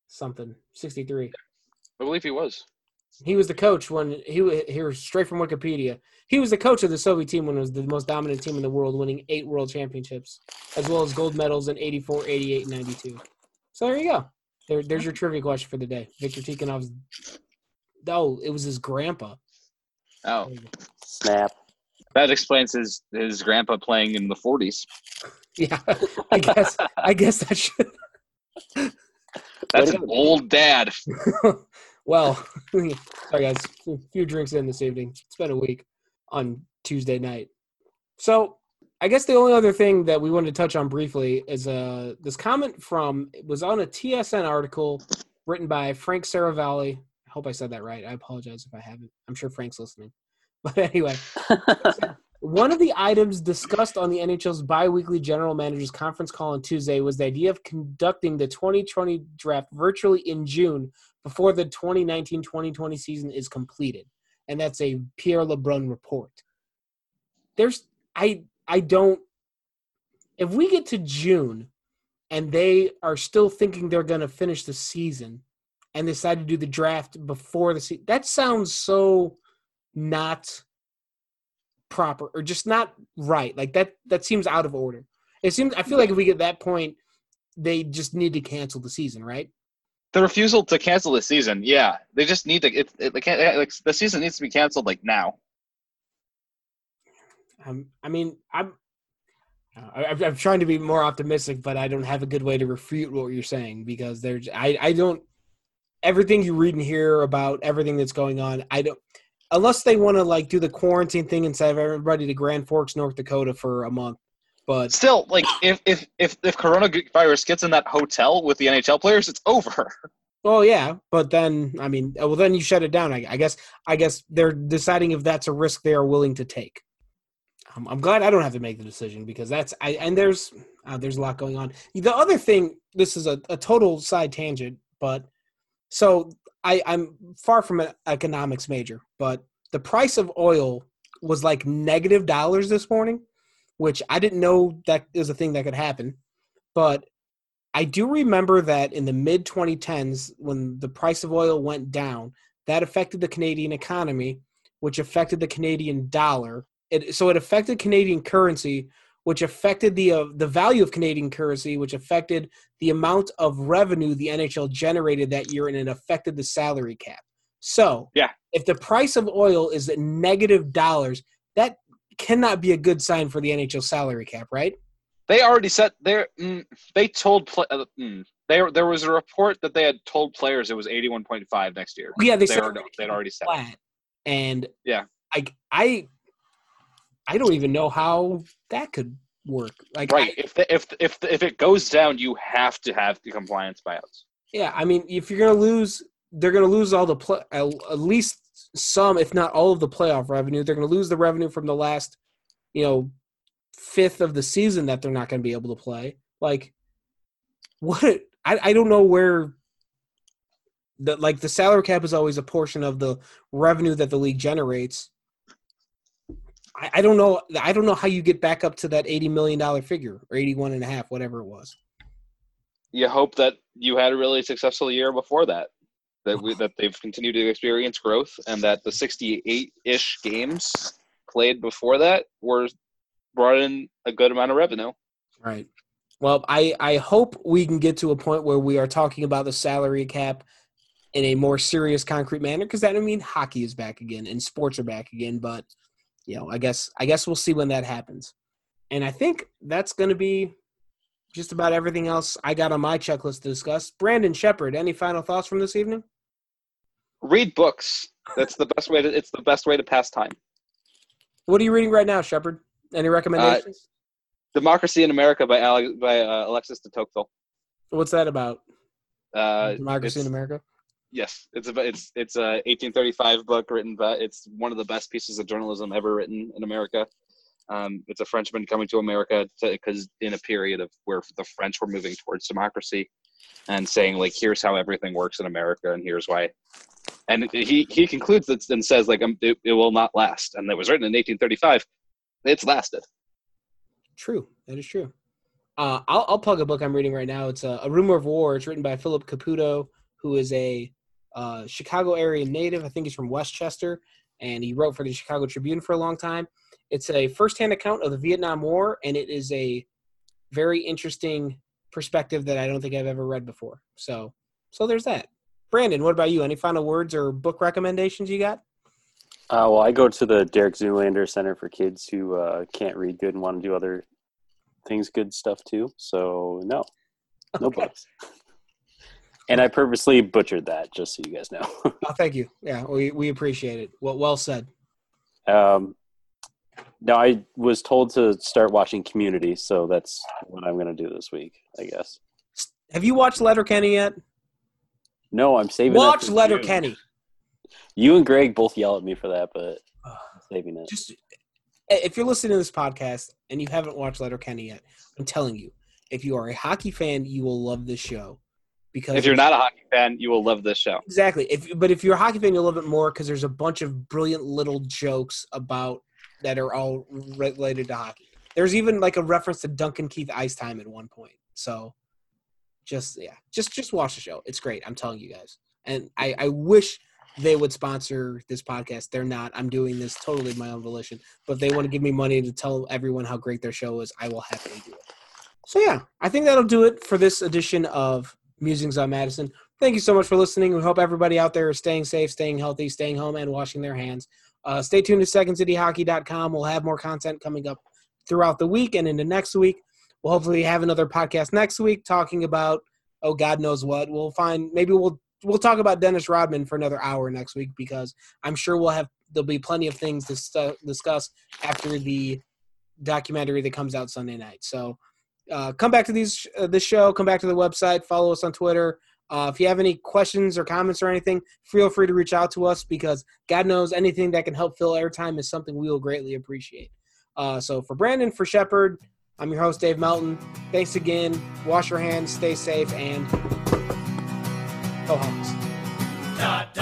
something, 63. I believe he was. He was the coach when he wa- here straight from Wikipedia. He was the coach of the Soviet team when it was the most dominant team in the world, winning eight world championships, as well as gold medals in 84, 88, and 92. So there you go. There, there's your trivia question for the day. Victor Tikhonov's. Oh, it was his grandpa. Oh, There you go. Snap. that explains his his grandpa playing in the 40s. [LAUGHS] Yeah, I guess. I guess that should. That's an old dad. [LAUGHS] well, [LAUGHS] sorry guys, a few drinks in this evening. It's been a week on Tuesday night. So I guess the only other thing that we wanted to touch on briefly is uh this comment from it was on a TSN article written by Frank Seravalli. I hope I said that right. I apologize if I haven't. I'm sure Frank's listening. [LAUGHS] But anyway, [LAUGHS] one of the items discussed on the NHL's biweekly general managers conference call on Tuesday was the idea of conducting the 2020 draft virtually in June before the 2019-2020 season is completed. and that's a Pierre LeBrun report. There's I I don't if we get to June and they are still thinking they're going to finish the season and decide to do the draft before the season, that sounds so not proper or just not right. Like that that seems out of order. It seems I feel like if we get that point, they just need to cancel the season, right? The refusal to cancel the season, yeah, they just need to. It, it, can't, like, the season needs to be canceled like now. Um, I mean, I'm I, I'm trying to be more optimistic, but I don't have a good way to refute what you're saying because there's I I don't everything you read and hear about everything that's going on. I don't unless they want to like do the quarantine thing and send everybody to Grand Forks, North Dakota for a month. But Still, like if if if if coronavirus gets in that hotel with the NHL players, it's over. Oh yeah, but then I mean, well then you shut it down. I, I guess I guess they're deciding if that's a risk they are willing to take. Um, I'm glad I don't have to make the decision because that's I and there's uh, there's a lot going on. The other thing, this is a, a total side tangent, but so I I'm far from an economics major, but the price of oil was like negative dollars this morning, which I didn't know that is a thing that could happen, but I do remember that in the mid 2010s, when the price of oil went down, that affected the Canadian economy, which affected the Canadian dollar. It, so it affected Canadian currency, which affected the uh, the value of Canadian currency, which affected the amount of revenue the NHL generated that year, and it affected the salary cap. So, Yeah. if the price of oil is at negative dollars, that cannot be a good sign for the NHL salary cap, right? They already set their. Mm, they told play, uh, mm, there. There was a report that they had told players it was eighty one point five next year. Yeah, they They said were, they'd already said. it. and Yeah. I I I don't even know how that could work. Like, Right. I- If the, if if if it goes down, you have to have the compliance buyouts. yeah, I mean, if you're gonna lose, they're gonna lose all the play, at at least some, if not all of the playoff revenue. They're gonna lose the revenue from the last, you know, fifth of the season that they're not gonna be able to play. Like, what? I I don't know where. The, like the salary cap is always a portion of the revenue that the league generates. I, I don't know. I don't know how you get back up to that eighty million dollar figure or eighty one and a half, whatever it was. You hope that you had a really successful year before that. That we that they've continued to experience growth, and that the sixty eight ish games played before that were brought in a good amount of revenue. Right. Well, I I hope we can get to a point where we are talking about the salary cap in a more serious, concrete manner. Because that I mean, hockey is back again and sports are back again. But you know, I guess I guess we'll see when that happens. And I think that's going to be just about everything else I got on my checklist to discuss. Brandon Shepard, any final thoughts from this evening? Read books. That's the best way to. It's the best way to pass time. What are you reading right now, Shepard? Any recommendations? Democracy in America by by uh, Alexis de Tocqueville. What's that about? Uh, Democracy in America. Yes, it's a it's it's a 1835 book written by. It's one of the best pieces of journalism ever written in America. Um, it's a Frenchman coming to America because in a period of where the French were moving towards democracy, and saying like, here's how everything works in America, and here's why. And he he concludes that and says like, um, it, it will not last, and it was written in 1835. It's lasted. True. That is true. Uh, I'll, I'll plug a book I'm reading right now. It's a, a Rumor of War. It's written by Philip Caputo, who is a uh, Chicago area native. I think he's from Westchester, and he wrote for the Chicago Tribune for a long time. It's a firsthand account of the Vietnam War, and it is a very interesting perspective that I don't think I've ever read before. So, so there's that. Brandon, what about you? Any final words or book recommendations you got? Uh, well, I go to the Derek Zoolander Center for Kids who uh, can't read good and want to do other things, good stuff too. So no, no Okay. books. [LAUGHS] And I purposely butchered that, just so you guys know. [LAUGHS] Oh, thank you. Yeah, we, we appreciate it. Well, well said. um, now I was told to start watching Community, so that's what I'm going to do this week, I guess. Have you watched Letterkenny yet? No, I'm saving. that Watch for Letterkenny. June. You and Greg both yell at me for that, but I'm saving it. just eh, if you're listening to this podcast and you haven't watched Letterkenny yet, I'm telling you, if you are a hockey fan, you will love this show because If you're not a hockey fan, you will love this show. exactly if but if you're a hockey fan, you'll love it more because there's a bunch of brilliant little jokes about that are all related to hockey. There's even like a reference to Duncan Keith Ice Time at one point. So just yeah, just just watch the show. It's great. I'm telling you guys. And I, I wish they would sponsor this podcast. They're not. I'm doing this totally my own volition. But if they want to give me money to tell everyone how great their show is, I will happily do it. So yeah, I think that'll do it for this edition of Musings on Madison. Thank you so much for listening. We hope everybody out there is staying safe, staying healthy, staying home, and washing their hands. Uh, stay tuned to SecondCityHockey.com. We'll have more content coming up throughout the week and into next week. We'll hopefully have another podcast next week talking about oh God knows what. We'll find maybe we'll we'll talk about Dennis Rodman for another hour next week because I'm sure we'll have there'll be plenty of things to discuss after the documentary that comes out Sunday night. So uh, come back to these uh, this show. Come back to the website. Follow us on Twitter. Uh, if you have any questions or comments or anything, feel free to reach out to us because God knows anything that can help fill airtime is something we will greatly appreciate. Uh, so for Brandon, for Shepard, I'm your host Dave Melton. Thanks again. Wash your hands, stay safe, and go Hawks. Not